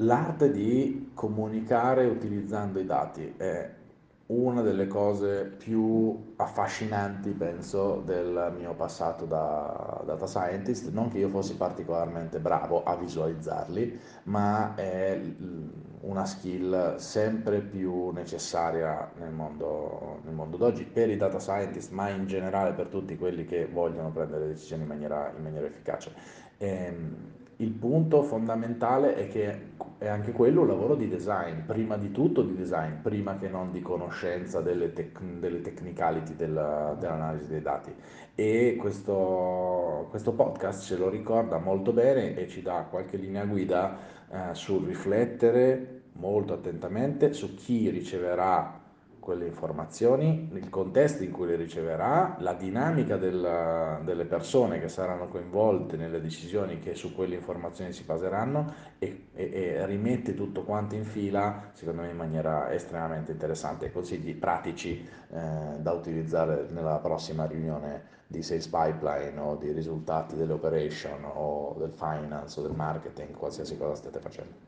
L'arte di comunicare utilizzando i dati è una delle cose più affascinanti, penso, del mio passato da data scientist. Non che io fossi particolarmente bravo a visualizzarli, ma è una skill sempre più necessaria nel mondo, nel mondo d'oggi per i data scientist, ma in generale per tutti quelli che vogliono prendere decisioni in maniera, in maniera efficace. Ehm, il punto fondamentale è che è anche quello un lavoro di design, prima di tutto di design, prima che non di conoscenza delle, tec- delle technicality della- dell'analisi dei dati. E questo, questo podcast ce lo ricorda molto bene e ci dà qualche linea guida eh, sul riflettere molto attentamente su chi riceverà quelle informazioni, il contesto in cui le riceverà, la dinamica del- delle persone che saranno coinvolte nelle decisioni che su quelle informazioni si baseranno e, e- e rimette tutto quanto in fila, secondo me in maniera estremamente interessante. Consigli pratici eh, da utilizzare nella prossima riunione di sales pipeline o di risultati delle operation o del finance o del marketing, qualsiasi cosa state facendo.